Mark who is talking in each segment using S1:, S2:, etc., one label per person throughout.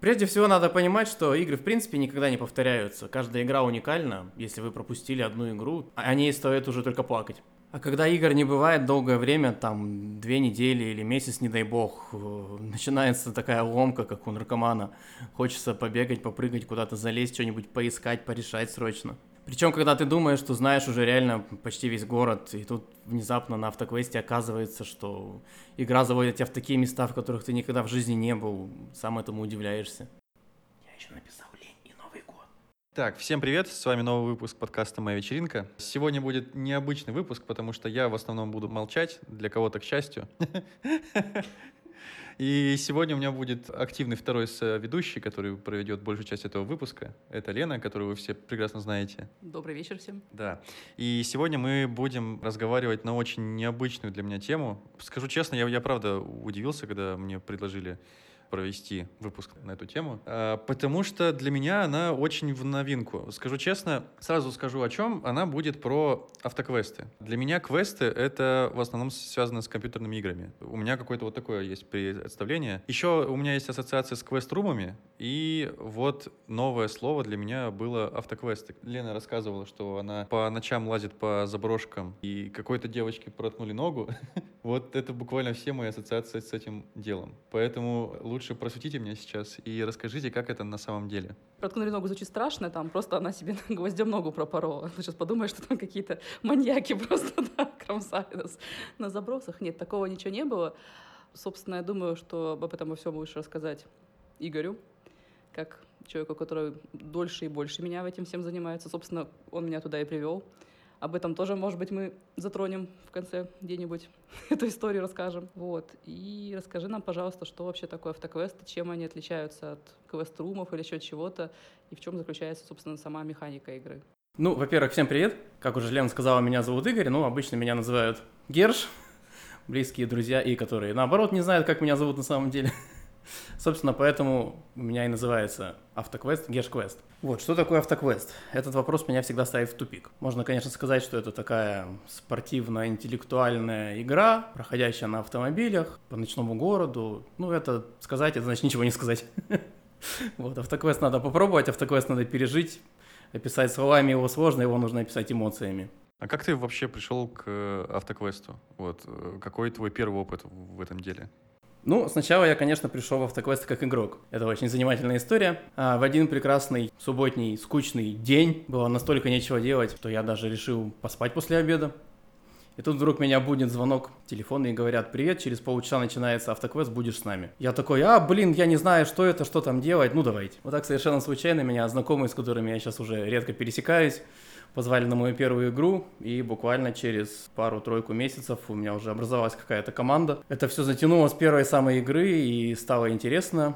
S1: Прежде всего надо понимать, что игры в принципе никогда не повторяются. Каждая игра уникальна. Если вы пропустили одну игру, о ней стоит уже только плакать. А когда игр не бывает долгое время, там две недели или месяц, не дай бог, э, начинается такая ломка, как у наркомана. Хочется побегать, попрыгать, куда-то залезть, что-нибудь поискать, порешать срочно. Причем, когда ты думаешь, что знаешь уже реально почти весь город, и тут внезапно на автоквесте оказывается, что игра заводит тебя в такие места, в которых ты никогда в жизни не был, сам этому удивляешься. Я еще написал лень и Новый год.
S2: Так, всем привет, с вами новый выпуск подкаста «Моя вечеринка». Сегодня будет необычный выпуск, потому что я в основном буду молчать, для кого-то к счастью. И сегодня у меня будет активный второй ведущий, который проведет большую часть этого выпуска. Это Лена, которую вы все прекрасно знаете.
S3: Добрый вечер всем.
S2: Да. И сегодня мы будем разговаривать на очень необычную для меня тему. Скажу честно, я, я правда удивился, когда мне предложили провести выпуск на эту тему, а, потому что для меня она очень в новинку. Скажу честно, сразу скажу о чем. Она будет про автоквесты. Для меня квесты — это в основном связано с компьютерными играми. У меня какое-то вот такое есть представление. Еще у меня есть ассоциация с квест-румами, и вот новое слово для меня было автоквесты. Лена рассказывала, что она по ночам лазит по заброшкам, и какой-то девочке проткнули ногу. Вот это буквально все мои ассоциации с этим делом. Поэтому лучше просветите меня сейчас и расскажите, как это на самом деле.
S3: Проткнули ногу звучит страшно, там просто она себе гвоздем ногу пропорола. Ты сейчас подумаешь, что там какие-то маньяки просто да, кромсали нас на забросах. Нет, такого ничего не было. Собственно, я думаю, что об этом во всем лучше рассказать Игорю, как человеку, который дольше и больше меня в этим всем занимается. Собственно, он меня туда и привел. Об этом тоже, может быть, мы затронем в конце где-нибудь эту историю расскажем. Вот. И расскажи нам, пожалуйста, что вообще такое автоквесты, чем они отличаются от квест-румов или еще чего-то, и в чем заключается, собственно, сама механика игры.
S1: Ну, во-первых, всем привет. Как уже Лена сказала, меня зовут Игорь, ну, обычно меня называют Герш, близкие друзья, и которые, наоборот, не знают, как меня зовут на самом деле. Собственно, поэтому у меня и называется автоквест, геш-квест. Вот, что такое автоквест? Этот вопрос меня всегда ставит в тупик. Можно, конечно, сказать, что это такая спортивно-интеллектуальная игра, проходящая на автомобилях по ночному городу. Ну, это сказать, это значит ничего не сказать. Вот, автоквест надо попробовать, автоквест надо пережить. Описать словами его сложно, его нужно описать эмоциями.
S2: А как ты вообще пришел к автоквесту? Вот, э, какой твой первый опыт в этом деле?
S1: Ну, сначала я, конечно, пришел в автоквест как игрок. Это очень занимательная история. А в один прекрасный субботний скучный день было настолько нечего делать, что я даже решил поспать после обеда. И тут вдруг меня будет звонок телефона и говорят, привет, через полчаса начинается автоквест, будешь с нами. Я такой, а, блин, я не знаю, что это, что там делать, ну давайте. Вот так совершенно случайно меня знакомые, с которыми я сейчас уже редко пересекаюсь, позвали на мою первую игру, и буквально через пару-тройку месяцев у меня уже образовалась какая-то команда. Это все затянуло с первой самой игры, и стало интересно.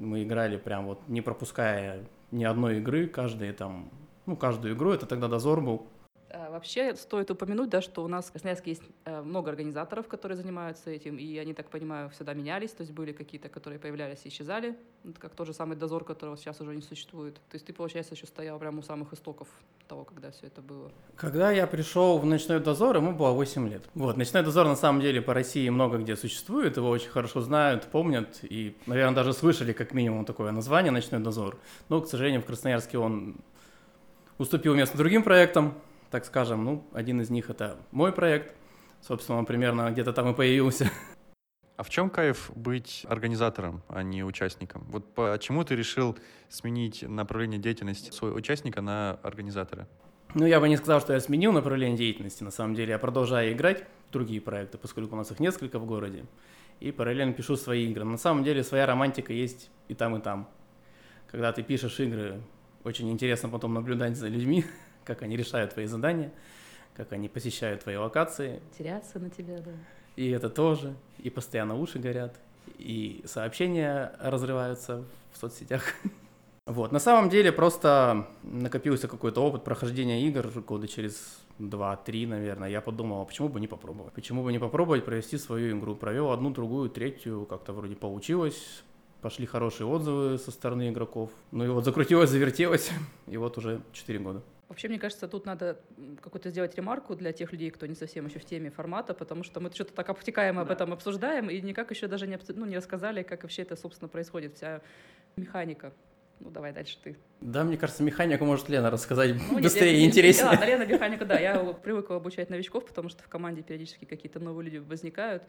S1: Мы играли прям вот не пропуская ни одной игры, каждые там, ну, каждую игру, это тогда дозор был.
S3: А, вообще стоит упомянуть, да, что у нас в Красноярске есть э, много организаторов, которые занимаются этим, и они, так понимаю, всегда менялись, то есть были какие-то, которые появлялись и исчезали, как тот же самый дозор, которого сейчас уже не существует. То есть ты, получается, еще стоял прямо у самых истоков того, когда все это было.
S1: Когда я пришел в ночной дозор, ему было 8 лет. Вот, ночной дозор на самом деле по России много где существует, его очень хорошо знают, помнят, и, наверное, даже слышали как минимум такое название «Ночной дозор». Но, к сожалению, в Красноярске он уступил место другим проектам, так скажем. Ну, один из них это мой проект. Собственно, он примерно где-то там и появился.
S2: А в чем кайф быть организатором, а не участником? Вот почему ты решил сменить направление деятельности своего участника на организатора?
S1: Ну, я бы не сказал, что я сменил направление деятельности. На самом деле, я продолжаю играть в другие проекты, поскольку у нас их несколько в городе. И параллельно пишу свои игры. На самом деле, своя романтика есть и там, и там. Когда ты пишешь игры, очень интересно потом наблюдать за людьми, как они решают твои задания, как они посещают твои локации.
S3: Теряться на тебя, да.
S1: И это тоже, и постоянно уши горят, и сообщения разрываются в соцсетях. Вот, на самом деле просто накопился какой-то опыт прохождения игр года через 2-3, наверное. Я подумал, а почему бы не попробовать? Почему бы не попробовать провести свою игру? Провел одну, другую, третью, как-то вроде получилось. Пошли хорошие отзывы со стороны игроков. Ну и вот закрутилось, завертелось, и вот уже 4 года.
S3: Вообще, мне кажется, тут надо какую-то сделать ремарку для тех людей, кто не совсем еще в теме формата, потому что мы что-то так обтекаемо да. об этом обсуждаем и никак еще даже не, ну, не рассказали, как вообще это, собственно, происходит. Вся Механика. Ну, давай дальше ты.
S1: Да, мне кажется, механику может Лена рассказать
S3: Ну,
S1: быстрее и интереснее.
S3: Ладно, Лена механика, да. Я привыкла обучать новичков, потому что в команде периодически какие-то новые люди возникают.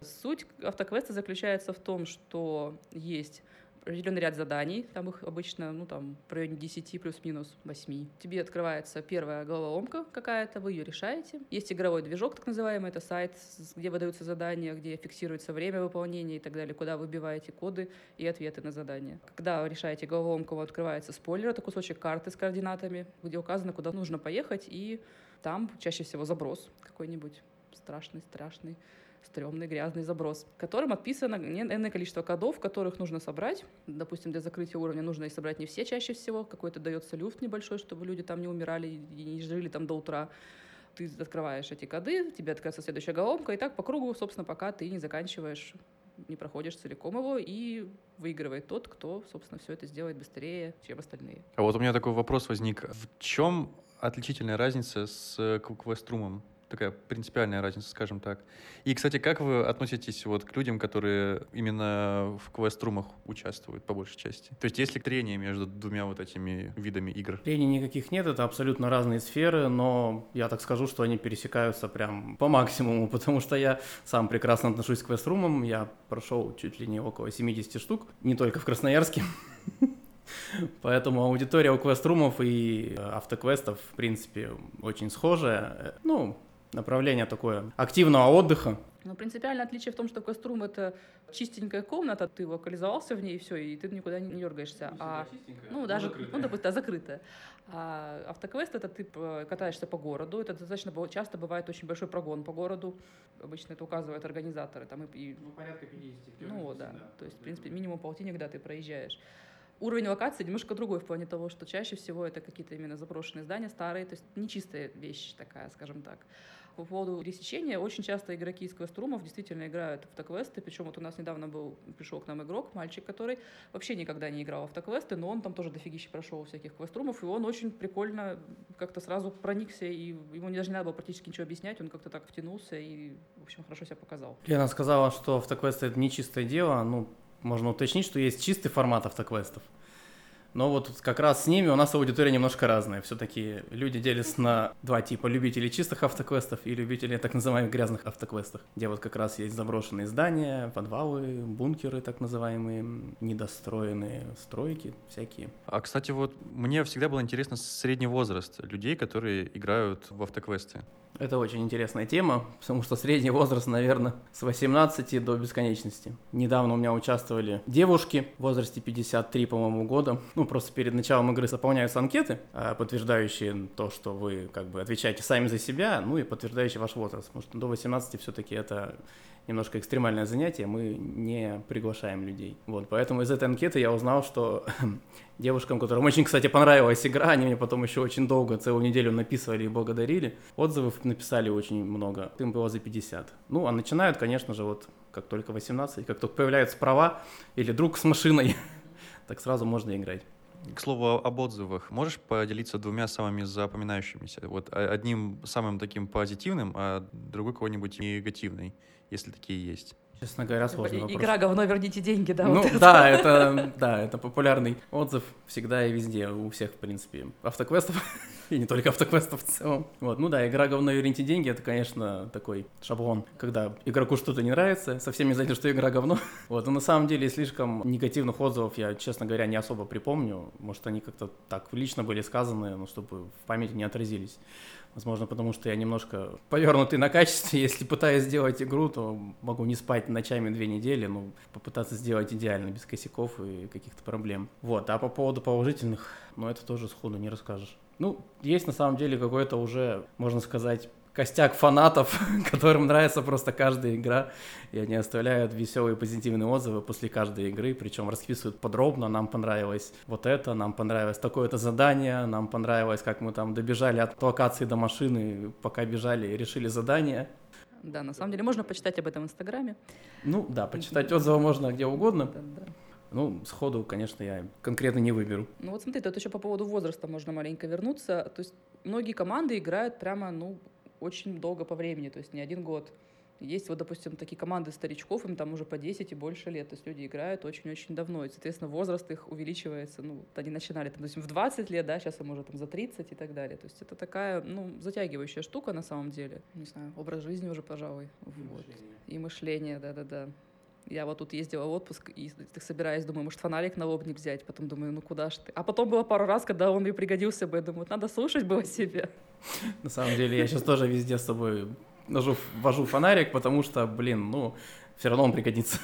S3: Суть автоквеста заключается в том, что есть определенный ряд заданий, там их обычно, ну, там, в районе 10 плюс-минус 8. Тебе открывается первая головоломка какая-то, вы ее решаете. Есть игровой движок, так называемый, это сайт, где выдаются задания, где фиксируется время выполнения и так далее, куда вы вбиваете коды и ответы на задания. Когда вы решаете головоломку, вам открывается спойлер, это кусочек карты с координатами, где указано, куда нужно поехать, и там чаще всего заброс какой-нибудь страшный, страшный стрёмный, грязный заброс, которым отписано энное количество кодов, которых нужно собрать. Допустим, для закрытия уровня нужно их собрать не все чаще всего, какой-то дается люфт небольшой, чтобы люди там не умирали и не жили там до утра. Ты открываешь эти коды, тебе открывается следующая головка, и так по кругу, собственно, пока ты не заканчиваешь, не проходишь целиком его, и выигрывает тот, кто, собственно, все это сделает быстрее, чем остальные.
S2: А вот у меня такой вопрос возник. В чем отличительная разница с э, квеструмом? Такая принципиальная разница, скажем так. И, кстати, как вы относитесь вот к людям, которые именно в квеструмах участвуют по большей части? То есть есть ли трение между двумя вот этими видами игр?
S1: Трений никаких нет, это абсолютно разные сферы, но я так скажу, что они пересекаются прям по максимуму, потому что я сам прекрасно отношусь к квеструмам, я прошел чуть ли не около 70 штук, не только в Красноярске. Поэтому аудитория у квеструмов и э, автоквестов, в принципе, очень схожая. Э, Ну, направление такое активного отдыха,
S3: Но принципиальное отличие в том, что квеструм — это чистенькая комната, ты локализовался в ней, и все, и ты никуда не дергаешься. А, ну, даже, ну, допустим, да, закрытая. А автоквест — это ты п- катаешься по городу, это достаточно часто бывает очень большой прогон по городу. Обычно это указывают организаторы. Там, и,
S1: Ну, порядка 50
S3: ну, вот, да. То есть, в принципе, минимум полтинник, да, ты проезжаешь. Уровень локации немножко другой в плане того, что чаще всего это какие-то именно заброшенные здания, старые, то есть нечистая вещь такая, скажем так. По поводу пересечения, очень часто игроки из квеструмов действительно играют в автоквесты, причем вот у нас недавно был, пришел к нам игрок, мальчик, который вообще никогда не играл в автоквесты, но он там тоже дофигища прошел всяких квеструмов, и он очень прикольно как-то сразу проникся, и ему даже не надо было практически ничего объяснять, он как-то так втянулся и, в общем, хорошо себя показал.
S1: Лена сказала, что автоквесты это не чистое дело. Ну, можно уточнить, что есть чистый формат автоквестов. Но вот как раз с ними у нас аудитория немножко разная. Все-таки люди делятся на два типа. Любителей чистых автоквестов и любителей так называемых грязных автоквестов. Где вот как раз есть заброшенные здания, подвалы, бункеры так называемые, недостроенные стройки всякие.
S2: А, кстати, вот мне всегда было интересно средний возраст людей, которые играют в автоквесты.
S1: Это очень интересная тема, потому что средний возраст, наверное, с 18 до бесконечности. Недавно у меня участвовали девушки в возрасте 53, по-моему, года. Ну, просто перед началом игры заполняются анкеты, а, подтверждающие то, что вы как бы отвечаете сами за себя, ну и подтверждающие ваш возраст. Потому что до 18 все-таки это немножко экстремальное занятие, мы не приглашаем людей. Вот, поэтому из этой анкеты я узнал, что девушкам, которым очень, кстати, понравилась игра, они мне потом еще очень долго, целую неделю написывали и благодарили. Отзывов написали очень много, им было за 50. Ну, а начинают, конечно же, вот как только 18, как только появляются права или друг с машиной, так сразу можно играть.
S2: К слову об отзывах, можешь поделиться двумя самыми запоминающимися? Вот а- одним самым таким позитивным, а другой какой-нибудь негативный, если такие есть.
S1: Честно говоря, сложный
S3: И-
S1: вопрос.
S3: Игра говно, верните деньги, да.
S1: Ну
S3: вот это.
S1: да, это да, это популярный отзыв всегда и везде у всех в принципе автоквестов и не только автоквестов в целом. Вот, ну да, игра говно верните деньги, это конечно такой шаблон, когда игроку что-то не нравится, совсем не знаете, что игра говно. Вот, но на самом деле слишком негативных отзывов я, честно говоря, не особо припомню. Может, они как-то так лично были сказаны, но чтобы в памяти не отразились. Возможно, потому что я немножко повернутый на качестве. Если пытаюсь сделать игру, то могу не спать ночами две недели, ну, попытаться сделать идеально, без косяков и каких-то проблем. Вот, а по поводу положительных, ну, это тоже сходу не расскажешь. Ну, есть на самом деле какой-то уже, можно сказать, костяк фанатов, которым нравится просто каждая игра, и они оставляют веселые позитивные отзывы после каждой игры, причем расписывают подробно, нам понравилось вот это, нам понравилось такое-то задание, нам понравилось, как мы там добежали от локации до машины, пока бежали и решили задание.
S3: Да, на самом деле можно почитать об этом в Инстаграме.
S1: Ну да, почитать отзывы можно где угодно.
S3: Да, да.
S1: Ну, сходу, конечно, я конкретно не выберу.
S3: Ну вот смотри, тут еще по поводу возраста можно маленько вернуться. То есть многие команды играют прямо, ну, очень долго по времени, то есть не один год. Есть вот, допустим, такие команды старичков, им там уже по 10 и больше лет, то есть люди играют очень-очень давно, и, соответственно, возраст их увеличивается, ну, они начинали, там, допустим, в 20 лет, да, сейчас им уже там за 30 и так далее, то есть это такая, ну, затягивающая штука на самом деле, не знаю, образ жизни уже, пожалуй, и вот. мышление. И мышление, да-да-да. Я вот тут ездила в отпуск и собираюсь, думаю, может, фонарик на лобник взять. Потом думаю, ну куда ж ты? А потом было пару раз, когда он мне пригодился бы. Я думаю, надо слушать было себе.
S1: На самом деле, я сейчас тоже везде с собой вожу фонарик, потому что, блин, ну, все равно он пригодится.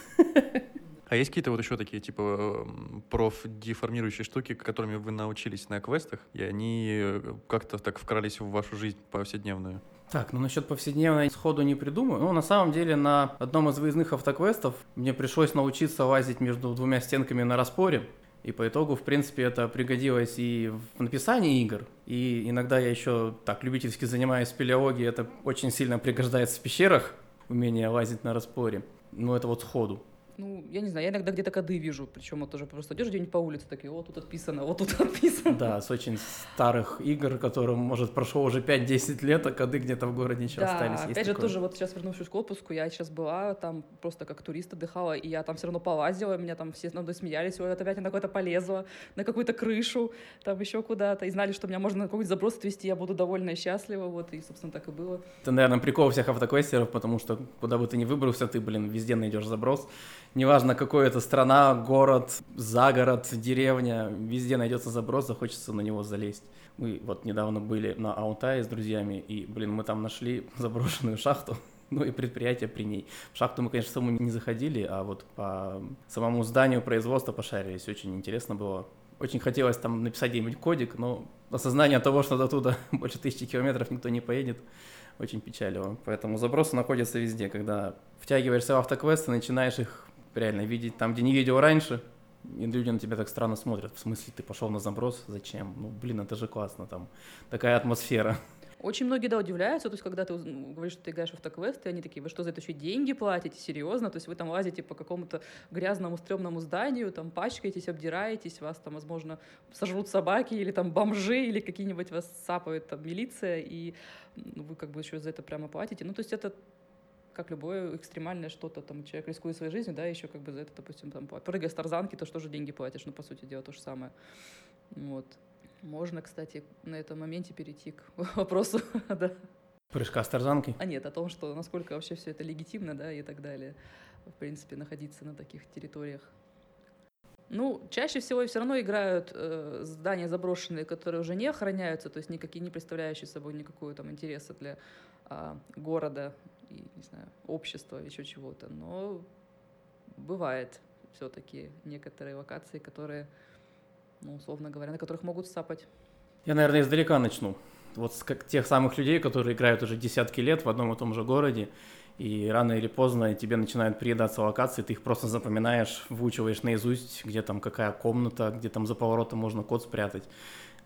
S2: А есть какие-то вот еще такие, типа, профдеформирующие штуки, которыми вы научились на квестах, и они э, как-то так вкрались в вашу жизнь повседневную?
S1: Так, ну насчет повседневной сходу не придумаю. Ну, на самом деле, на одном из выездных автоквестов мне пришлось научиться лазить между двумя стенками на распоре. И по итогу, в принципе, это пригодилось и в написании игр, и иногда я еще так любительски занимаюсь спелеологией, это очень сильно пригождается в пещерах, умение лазить на распоре. Ну, это вот сходу
S3: ну, я не знаю, я иногда где-то коды вижу, причем вот тоже просто идешь где-нибудь по улице, такие, вот тут отписано, вот тут отписано.
S1: Да, с очень старых игр, которым, может, прошло уже 5-10 лет, а коды где-то в городе еще
S3: да,
S1: остались.
S3: опять Есть же, такое? тоже вот сейчас вернувшись к отпуску, я сейчас была там просто как турист отдыхала, и я там все равно полазила, меня там все надо смеялись, ой, опять на какое-то полезла, на какую-то крышу, там еще куда-то, и знали, что меня можно на какой-нибудь заброс отвезти, я буду довольна и счастлива, вот, и, собственно, так и было.
S1: Это, наверное, прикол всех автоквестеров, потому что куда бы ты ни выбрался, ты, блин, везде найдешь заброс, неважно, какой это страна, город, загород, деревня, везде найдется заброс, захочется на него залезть. Мы вот недавно были на Аутае с друзьями, и, блин, мы там нашли заброшенную шахту, ну и предприятие при ней. В шахту мы, конечно, саму не заходили, а вот по самому зданию производства пошарились. Очень интересно было. Очень хотелось там написать где-нибудь кодик, но осознание того, что до туда больше тысячи километров никто не поедет, очень печалило. Поэтому забросы находятся везде. Когда втягиваешься в автоквесты, начинаешь их реально видеть там, где не видел раньше, и люди на тебя так странно смотрят. В смысле, ты пошел на заброс? Зачем? Ну, блин, это же классно, там такая атмосфера.
S3: Очень многие, да, удивляются, то есть, когда ты говоришь, что ты играешь в автоквесты, они такие, вы что, за это еще деньги платите? Серьезно? То есть, вы там лазите по какому-то грязному, стрёмному зданию, там пачкаетесь, обдираетесь, вас там, возможно, сожрут собаки или там бомжи, или какие-нибудь вас сапают там милиция, и вы как бы еще за это прямо платите. Ну, то есть, это как любое экстремальное что-то, там, человек рискует своей жизнью, да, еще как бы за это, допустим, там, прыгая с тарзанки, то что же деньги платишь, ну, по сути дела, то же самое. Вот. Можно, кстати, на этом моменте перейти к вопросу, да.
S1: Прыжка с тарзанки?
S3: А нет, о том, что насколько вообще все это легитимно, да, и так далее. В принципе, находиться на таких территориях. Ну, чаще всего все равно играют э, здания заброшенные, которые уже не охраняются, то есть никакие не представляющие собой никакого там интереса для города и, не знаю, общества, еще чего-то. Но бывает все-таки некоторые локации, которые, ну, условно говоря, на которых могут сапать.
S1: Я, наверное, издалека начну. Вот с как тех самых людей, которые играют уже десятки лет в одном и том же городе, и рано или поздно тебе начинают приедаться локации, ты их просто запоминаешь, выучиваешь наизусть, где там какая комната, где там за поворотом можно код спрятать.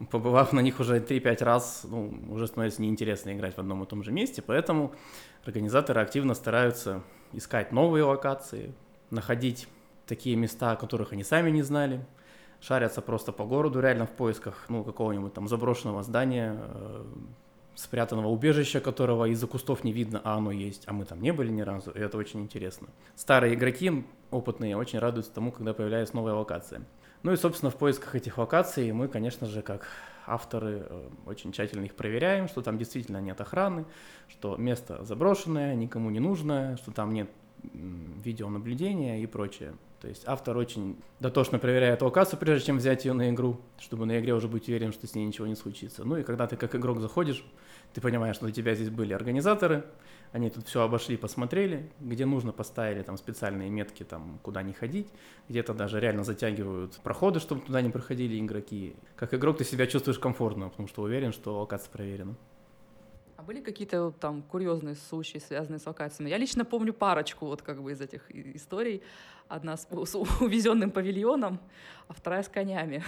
S1: Побывав на них уже 3-5 раз, ну, уже становится неинтересно играть в одном и том же месте, поэтому организаторы активно стараются искать новые локации, находить такие места, о которых они сами не знали, шарятся просто по городу реально в поисках ну, какого-нибудь там заброшенного здания, э, спрятанного убежища, которого из-за кустов не видно, а оно есть, а мы там не были ни разу, и это очень интересно. Старые игроки, опытные, очень радуются тому, когда появляется новая локация. Ну и, собственно, в поисках этих локаций мы, конечно же, как авторы э, очень тщательно их проверяем, что там действительно нет охраны, что место заброшенное, никому не нужное, что там нет видеонаблюдения и прочее. То есть автор очень дотошно проверяет локацию, прежде чем взять ее на игру, чтобы на игре уже быть уверен, что с ней ничего не случится. Ну и когда ты как игрок заходишь, ты понимаешь, что у тебя здесь были организаторы, они тут все обошли, посмотрели, где нужно поставили там специальные метки, там куда не ходить, где-то даже реально затягивают проходы, чтобы туда не проходили игроки. Как игрок ты себя чувствуешь комфортно, потому что уверен, что локация проверена.
S3: А были какие-то там курьезные случаи, связанные с локациями? Я лично помню парочку вот как бы из этих историй. Одна с, с увезенным павильоном, а вторая с конями.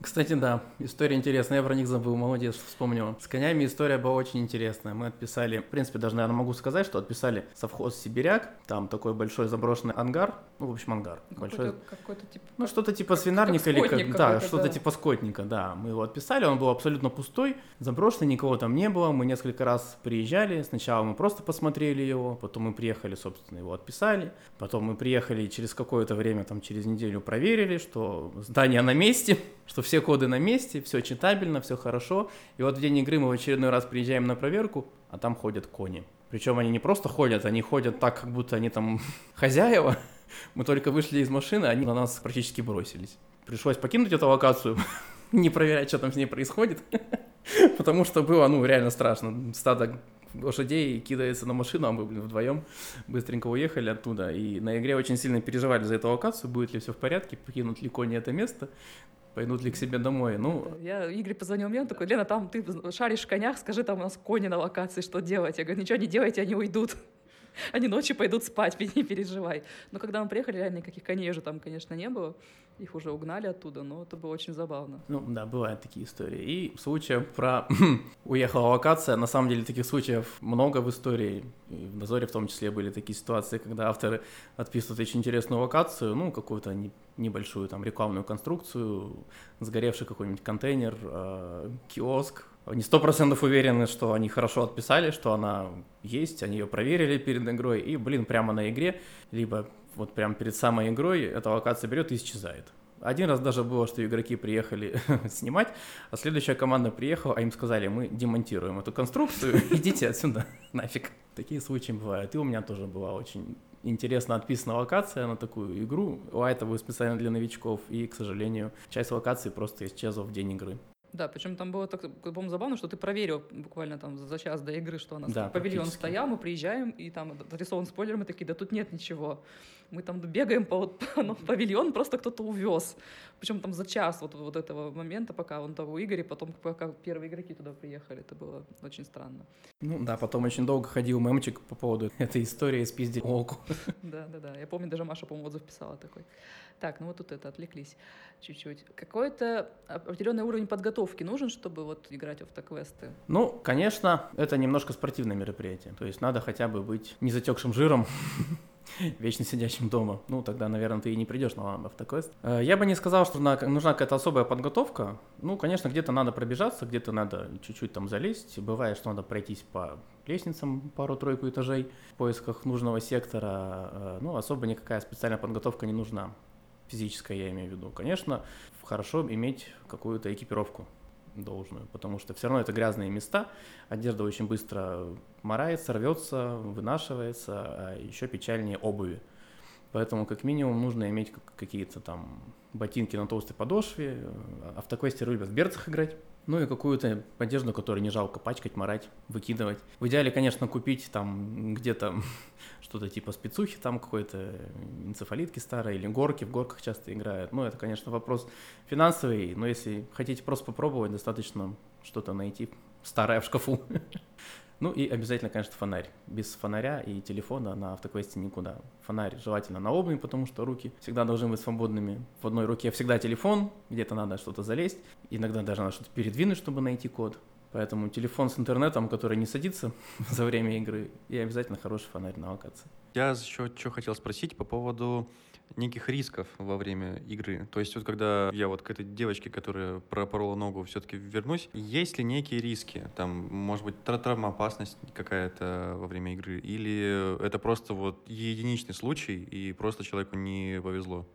S1: Кстати, да, история интересная, я про них забыл, молодец, вспомнил. С конями история была очень интересная. Мы отписали, в принципе, даже, наверное, могу сказать, что отписали совхоз Сибиряк, там такой большой заброшенный ангар, ну, в общем, ангар. Большой,
S3: Какой-то, какой-то типа...
S1: ну, что-то типа свинарника
S3: как
S1: или как, да,
S3: какой-то,
S1: что-то
S3: да.
S1: типа скотника, да. Мы его отписали, он был абсолютно пустой, заброшенный, никого там не было. Мы несколько раз приезжали, сначала мы просто посмотрели его, потом мы приехали, собственно, его отписали, потом мы приехали через какое-то время, там, через неделю проверили, что здание на месте, что все коды на месте, все читабельно, все хорошо. И вот в день игры мы в очередной раз приезжаем на проверку, а там ходят кони. Причем они не просто ходят, они ходят так, как будто они там хозяева. Мы только вышли из машины, они на нас практически бросились. Пришлось покинуть эту локацию, не проверять, что там с ней происходит, потому что было, ну, реально страшно. Стадо лошадей кидается на машину, а мы, блин, вдвоем быстренько уехали оттуда. И на игре очень сильно переживали за эту локацию, будет ли все в порядке, покинут ли кони это место, пойдут ли к себе домой. Ну,
S3: Я Игорь позвонил мне, он такой, Лена, там ты шаришь в конях, скажи, там у нас кони на локации, что делать? Я говорю, ничего не делайте, они уйдут. Они ночью пойдут спать, не переживай. Но когда мы приехали, реально никаких коней уже там, конечно, не было. Их уже угнали оттуда, но это было очень забавно.
S1: Ну да, бывают такие истории. И случаев про уехала локация, на самом деле таких случаев много в истории. И в дозоре в том числе были такие ситуации, когда авторы отписывают очень интересную локацию, ну какую-то не- небольшую там рекламную конструкцию, сгоревший какой-нибудь контейнер, э, киоск. Они сто процентов уверены, что они хорошо отписали, что она есть, они ее проверили перед игрой, и, блин, прямо на игре, либо вот прямо перед самой игрой эта локация берет и исчезает. Один раз даже было, что игроки приехали снимать, а следующая команда приехала, а им сказали, мы демонтируем эту конструкцию, идите отсюда, нафиг. Такие случаи бывают. И у меня тоже была очень интересно отписана локация на такую игру, лайтовую специально для новичков, и, к сожалению, часть локации просто исчезла в день игры.
S3: Да, причем там было так, по-моему, забавно, что ты проверил буквально там за час до игры, что у нас
S1: Да,
S3: павильон стоял, мы приезжаем, и там нарисован спойлер, мы такие, да тут нет ничего. Мы там бегаем по вот, ну, павильон, просто кто-то увез. Причем там за час вот, вот этого момента, пока он того у Игоря, потом пока первые игроки туда приехали. Это было очень странно.
S1: Ну да, потом очень долго ходил мемчик по поводу этой истории с пиздец волку.
S3: Да, да, да. Я помню, даже Маша, по-моему, отзыв писала такой. Так, ну вот тут это, отвлеклись чуть-чуть. Какой-то определенный уровень подготовки нужен, чтобы вот играть в автоквесты?
S1: Ну, конечно, это немножко спортивное мероприятие. То есть надо хотя бы быть не затекшим жиром, вечно сидящим дома. Ну, тогда, наверное, ты и не придешь на автоквест. Э, Я бы не сказал, что на- нужна какая-то особая подготовка. Ну, конечно, где-то надо пробежаться, где-то надо чуть-чуть там залезть. Бывает, что надо пройтись по лестницам пару-тройку этажей в поисках нужного сектора. Э, Ну, особо никакая специальная подготовка не нужна. Физическая, я имею в виду. Конечно, хорошо иметь какую-то экипировку должную, потому что все равно это грязные места, одежда очень быстро морается, рвется, вынашивается, а еще печальнее обуви. Поэтому как минимум нужно иметь как- какие-то там ботинки на толстой подошве, э, автоквестеры любят в берцах играть, ну и какую-то одежду, которую не жалко пачкать, морать, выкидывать. В идеале, конечно, купить там где-то что-то типа спецухи, там какой-то энцефалитки старой или горки, в горках часто играют. Ну, это, конечно, вопрос финансовый, но если хотите просто попробовать, достаточно что-то найти старое в шкафу. Ну и обязательно, конечно, фонарь. Без фонаря и телефона на автоквесте никуда. Фонарь желательно налобный, потому что руки всегда должны быть свободными. В одной руке всегда телефон, где-то надо что-то залезть. Иногда даже надо что-то передвинуть, чтобы найти код. Поэтому телефон с интернетом, который не садится за время игры, и обязательно хороший фонарь на локации.
S2: Я еще что хотел спросить по поводу неких рисков во время игры. То есть вот когда я вот к этой девочке, которая пропорола ногу, все-таки вернусь, есть ли некие риски? Там, может быть, тра- травмоопасность какая-то во время игры? Или это просто вот единичный случай, и просто человеку не повезло?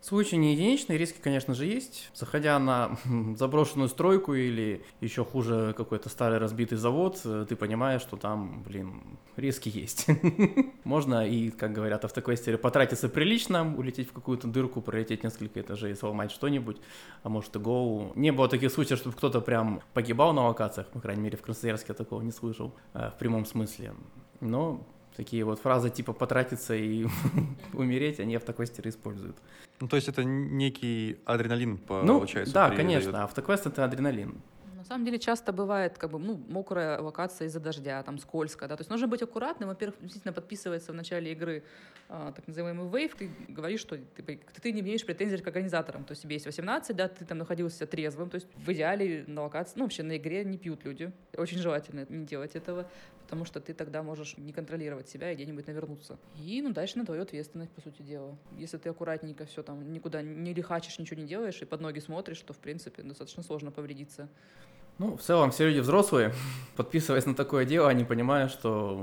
S1: Случаи не единичные, риски, конечно же, есть. Заходя на заброшенную стройку или еще хуже какой-то старый разбитый завод, э, ты понимаешь, что там, блин, риски есть. Можно и, как говорят автоквестеры, потратиться прилично, улететь в какую-то дырку, пролететь несколько этажей, сломать что-нибудь, а может и голову. Не было таких случаев, чтобы кто-то прям погибал на локациях, по крайней мере, в Красноярске я такого не слышал, э, в прямом смысле. Но такие вот фразы типа потратиться и умереть, они автоквестеры используют.
S2: Ну, то есть это некий адреналин
S1: Ну,
S2: получается.
S1: да,
S2: придает.
S1: конечно, автоквест это адреналин.
S3: На самом деле часто бывает как бы, ну, мокрая локация из-за дождя, там скользко, да, то есть нужно быть аккуратным, во-первых, действительно подписывается в начале игры а, так называемый вейв, ты говоришь, что ты, ты не имеешь претензий к организаторам, то есть тебе есть 18, да, ты там находился трезвым, то есть в идеале на локации, ну, вообще на игре не пьют люди, очень желательно не делать этого, потому что ты тогда можешь не контролировать себя и где-нибудь навернуться. И, ну, дальше на твою ответственность, по сути дела. Если ты аккуратненько все там никуда не лихачишь, ничего не делаешь и под ноги смотришь, то, в принципе, достаточно сложно повредиться.
S1: Ну, в целом, все люди взрослые, подписываясь на такое дело, они понимают, что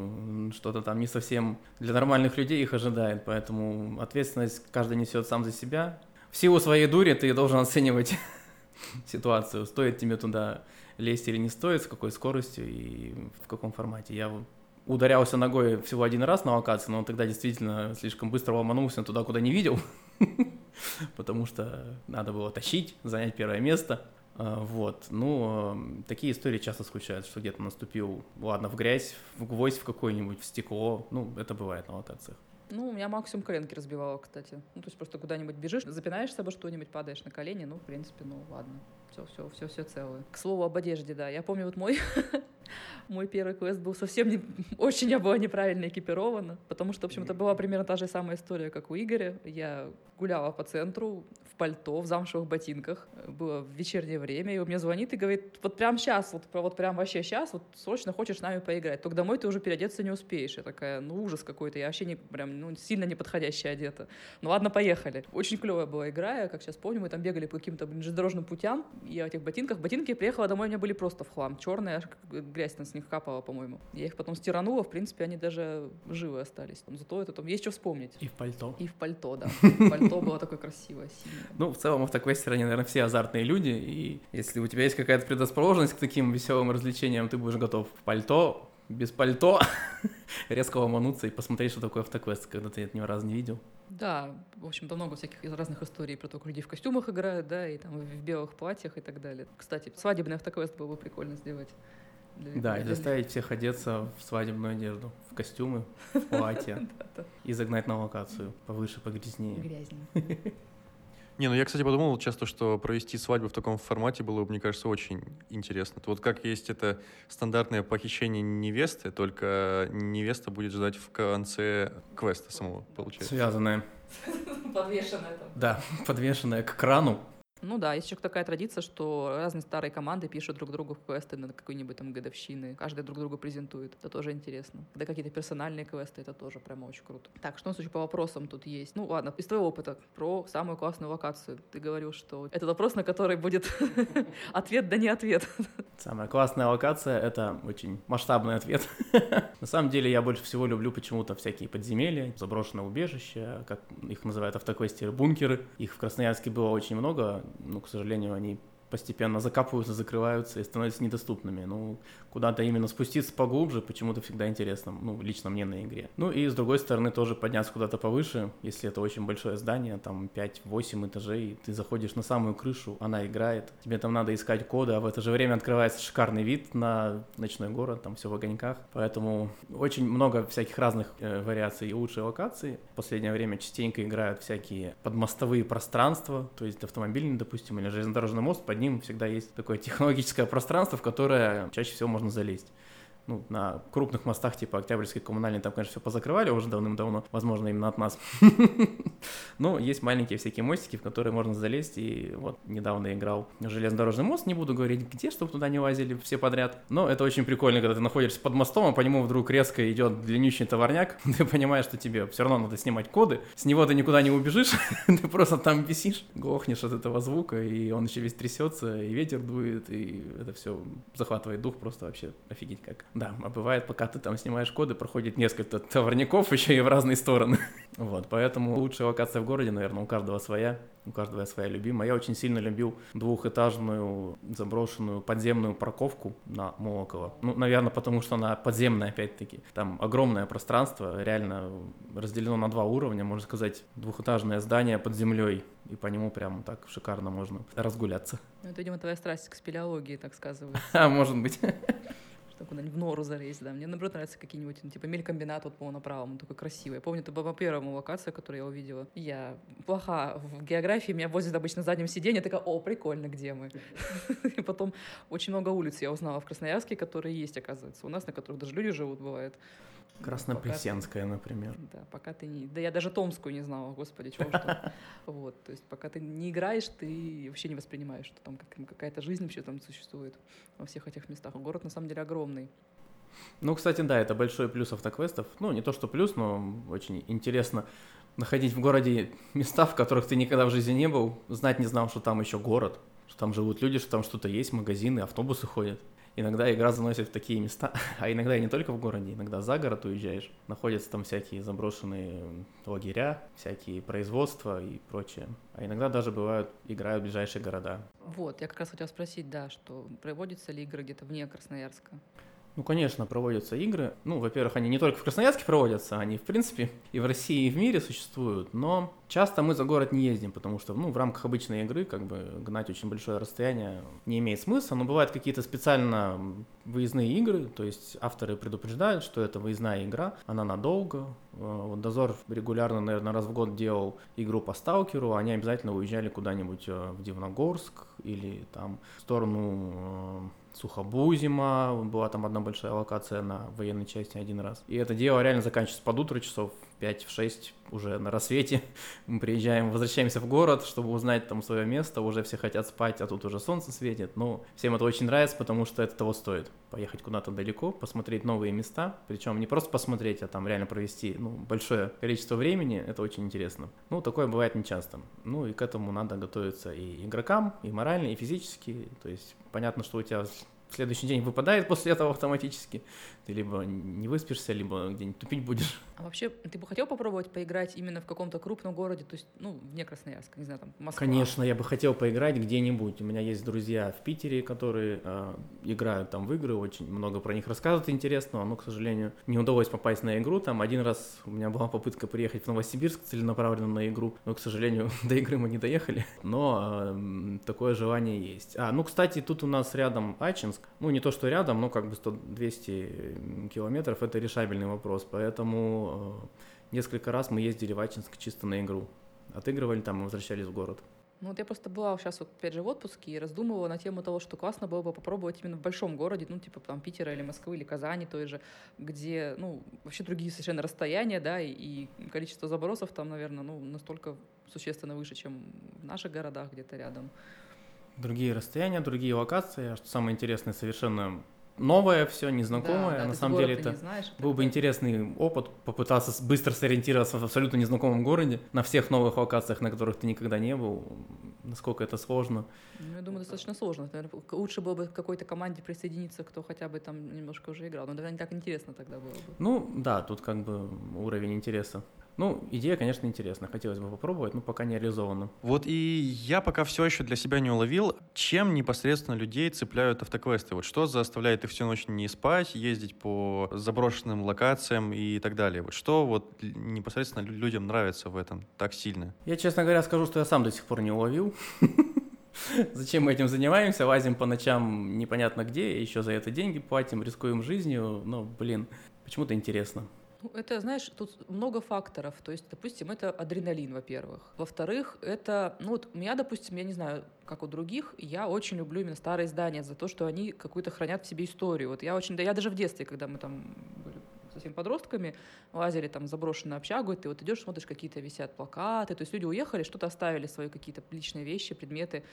S1: что-то там не совсем для нормальных людей их ожидает, поэтому ответственность каждый несет сам за себя. В силу своей дури ты должен оценивать ситуацию, стоит тебе туда лезть или не стоит, с какой скоростью и в каком формате. Я ударялся ногой всего один раз на локации, но тогда действительно слишком быстро ломанулся туда, куда не видел, потому что надо было тащить, занять первое место. А, вот, ну, такие истории часто случаются, что где-то наступил, ладно, в грязь, в гвоздь в какой-нибудь, в стекло, ну, это бывает на локациях.
S3: Ну, у меня максимум коленки разбивала, кстати. Ну, то есть просто куда-нибудь бежишь, запинаешься обо что-нибудь, падаешь на колени, ну, в принципе, ну, ладно. Все, все, все, все целое. К слову об одежде, да. Я помню, вот мой мой первый квест был совсем не... Очень я была неправильно экипирована, потому что, в общем, это была примерно та же самая история, как у Игоря. Я гуляла по центру пальто, в замшевых ботинках. Было в вечернее время, и он мне звонит и говорит, вот прям сейчас, вот, вот прям вообще сейчас, вот срочно хочешь с нами поиграть. Только домой ты уже переодеться не успеешь. Я такая, ну ужас какой-то, я вообще не, прям, ну, сильно неподходящая одета. Ну ладно, поехали. Очень клевая была игра, я, как сейчас помню, мы там бегали по каким-то железнодорожным путям, я в этих ботинках, ботинки приехала домой, у меня были просто в хлам, черные, грязь на с них капала, по-моему. Я их потом стиранула, в принципе, они даже живы остались. Зато это там есть что вспомнить.
S1: И в пальто.
S3: И в пальто, да. Пальто было такое красивое, синее.
S1: Ну, в целом, автоквестеры, они, наверное, все азартные люди, и если у тебя есть какая-то предрасположенность к таким веселым развлечениям, ты будешь готов в пальто, без пальто, резко ломануться и посмотреть, что такое автоквест, когда ты это ни разу не видел.
S3: Да, в общем-то, много всяких разных историй про то, как люди в костюмах играют, да, и там в белых платьях и так далее. Кстати, свадебный автоквест было бы прикольно сделать.
S1: Для, да, и заставить всех одеться в свадебную одежду, в костюмы, в платье, и загнать на локацию повыше, погрязнее.
S3: Грязнее.
S2: Не, ну я, кстати, подумал часто, что провести свадьбу в таком формате было, мне кажется, очень интересно. Вот как есть это стандартное похищение невесты, только невеста будет ждать в конце квеста самого, получается.
S1: Связанное.
S3: Подвешенное там.
S1: Да, подвешенное к крану.
S3: Ну да, есть еще такая традиция, что разные старые команды пишут друг другу квесты на какой-нибудь там годовщины. Каждый друг друга презентует. Это тоже интересно. Когда какие-то персональные квесты, это тоже прямо очень круто. Так, что у нас еще по вопросам тут есть? Ну ладно, из твоего опыта про самую классную локацию. Ты говорил, что это вопрос, на который будет ответ да не ответ.
S1: Самая классная локация — это очень масштабный ответ. На самом деле я больше всего люблю почему-то всякие подземелья, заброшенные убежища, как их называют автоквестеры, бункеры. Их в Красноярске было очень много, ну, к сожалению, они постепенно закапываются, закрываются и становятся недоступными. Ну, куда-то именно спуститься поглубже почему-то всегда интересно, ну, лично мне на игре. Ну, и с другой стороны тоже подняться куда-то повыше, если это очень большое здание, там 5-8 этажей, ты заходишь на самую крышу, она играет, тебе там надо искать коды, а в это же время открывается шикарный вид на ночной город, там все в огоньках, поэтому очень много всяких разных э, вариаций и лучшей локации. В последнее время частенько играют всякие подмостовые пространства, то есть автомобильный, допустим, или железнодорожный мост, под ним всегда есть такое технологическое пространство, в которое чаще всего можно залезть ну, на крупных мостах, типа Октябрьской коммунальной, там, конечно, все позакрывали уже давным-давно, возможно, именно от нас. Но есть маленькие всякие мостики, в которые можно залезть, и вот недавно играл железнодорожный мост, не буду говорить где, чтобы туда не лазили все подряд, но это очень прикольно, когда ты находишься под мостом, а по нему вдруг резко идет длиннющий товарняк, ты понимаешь, что тебе все равно надо снимать коды, с него ты никуда не убежишь, ты просто там висишь, глохнешь от этого звука, и он еще весь трясется, и ветер дует, и это все захватывает дух просто вообще офигеть как. Да, а бывает, пока ты там снимаешь коды, проходит несколько товарников еще и в разные стороны. Вот, поэтому лучшая локация в городе, наверное, у каждого своя, у каждого своя любимая. Я очень сильно любил двухэтажную заброшенную подземную парковку на Молоково. Ну, наверное, потому что она подземная, опять-таки. Там огромное пространство, реально разделено на два уровня, можно сказать, двухэтажное здание под землей, и по нему прям так шикарно можно разгуляться.
S3: Ну, это, видимо, твоя страсть к спелеологии, так сказывается.
S1: А, может быть.
S3: Чтобы куда-нибудь в нору залезть, да. Мне, наоборот, нравятся какие-нибудь, ну, типа, мелькомбинат вот по направо, он такой красивый. Я помню, это была первая локация, которую я увидела. Я плоха в географии, меня возят обычно на заднем сиденье, такая, о, прикольно, где мы? И потом очень много улиц я узнала в Красноярске, которые есть, оказывается, у нас, на которых даже люди живут, бывает.
S1: Краснопресненская, например.
S3: Да, пока ты не... Да я даже Томскую не знала, господи, чего что. Вот, то есть пока ты не играешь, ты вообще не воспринимаешь, что там какая-то жизнь вообще там существует во всех этих местах. Город на самом деле огромный.
S1: Ну, кстати, да, это большой плюс автоквестов. Ну, не то, что плюс, но очень интересно находить в городе места, в которых ты никогда в жизни не был, знать не знал, что там еще город, что там живут люди, что там что-то есть, магазины, автобусы ходят. Иногда игра заносит в такие места, а иногда и не только в городе, иногда за город уезжаешь. Находятся там всякие заброшенные лагеря, всякие производства и прочее. А иногда даже бывают, играют ближайшие города.
S3: Вот, я как раз хотела спросить, да, что проводятся ли игры где-то вне Красноярска?
S1: Ну, конечно, проводятся игры. Ну, во-первых, они не только в Красноярске проводятся, они, в принципе, и в России, и в мире существуют. Но часто мы за город не ездим, потому что, ну, в рамках обычной игры, как бы, гнать очень большое расстояние не имеет смысла. Но бывают какие-то специально выездные игры, то есть авторы предупреждают, что это выездная игра, она надолго. Э, вот Дозор регулярно, наверное, раз в год делал игру по Сталкеру, они обязательно уезжали куда-нибудь э, в Дивногорск или там в сторону э, Сухобузима, была там одна большая локация на военной части один раз. И это дело реально заканчивается под утро часов 5-6 уже на рассвете. Мы приезжаем, возвращаемся в город, чтобы узнать там свое место, уже все хотят спать, а тут уже солнце светит. Но всем это очень нравится, потому что это того стоит. Поехать куда-то далеко, посмотреть новые места, причем не просто посмотреть, а там реально провести ну, большое количество времени, это очень интересно. Ну, такое бывает нечасто. Ну, и к этому надо готовиться и игрокам, и морально, и физически. То есть понятно, что у тебя в следующий день выпадает после этого автоматически. Ты либо не выспишься, либо где-нибудь тупить будешь.
S3: А вообще, ты бы хотел попробовать поиграть именно в каком-то крупном городе, то есть, ну, вне Красноярска, не знаю, там, Москва?
S1: Конечно, я бы хотел поиграть где-нибудь. У меня есть друзья в Питере, которые э, играют там в игры, очень много про них рассказывают интересного, но, к сожалению, не удалось попасть на игру. Там один раз у меня была попытка приехать в Новосибирск целенаправленно на игру, но, к сожалению, до игры мы не доехали. Но э, такое желание есть. А, ну, кстати, тут у нас рядом Ачинск, ну, не то, что рядом, но как бы 100-200 километров, это решабельный вопрос, поэтому э, несколько раз мы ездили в Ачинск чисто на игру. Отыгрывали там и возвращались в город.
S3: Ну вот я просто была сейчас вот опять же в отпуске и раздумывала на тему того, что классно было бы попробовать именно в большом городе, ну типа там Питера или Москвы или Казани той же, где ну вообще другие совершенно расстояния, да, и, и количество забросов там, наверное, ну настолько существенно выше, чем в наших городах где-то рядом
S1: другие расстояния, другие локации. А что самое интересное, совершенно новое все, незнакомое.
S3: Да, да,
S1: На самом деле это
S3: знаешь,
S1: был бы интересный опыт попытаться быстро сориентироваться в абсолютно незнакомом городе, на всех новых локациях, на которых ты никогда не был. Насколько это сложно?
S3: Ну, я думаю, достаточно сложно. Наверное, лучше было бы к какой-то команде присоединиться, кто хотя бы там немножко уже играл. Но, наверное, не так интересно тогда было бы.
S1: Ну, да, тут как бы уровень интереса. Ну, идея, конечно, интересная. Хотелось бы попробовать, но пока не реализована.
S2: Вот и я пока все еще для себя не уловил, чем непосредственно людей цепляют автоквесты. Вот что заставляет их всю ночь не спать, ездить по заброшенным локациям и так далее. Вот что вот непосредственно людям нравится в этом так сильно?
S1: Я, честно говоря, скажу, что я сам до сих пор не уловил. Зачем мы этим занимаемся? Лазим по ночам непонятно где, еще за это деньги платим, рискуем жизнью. Ну, блин, почему-то интересно.
S3: Ну, это, знаешь, тут много факторов. То есть, допустим, это адреналин, во-первых. Во-вторых, это, ну вот у меня, допустим, я не знаю, как у других, я очень люблю именно старые здания за то, что они какую-то хранят в себе историю. Вот я очень, да я даже в детстве, когда мы там были совсем подростками, лазили там заброшенную общагу, и ты вот идешь, смотришь, какие-то висят плакаты, то есть люди уехали, что-то оставили, свои какие-то личные вещи, предметы,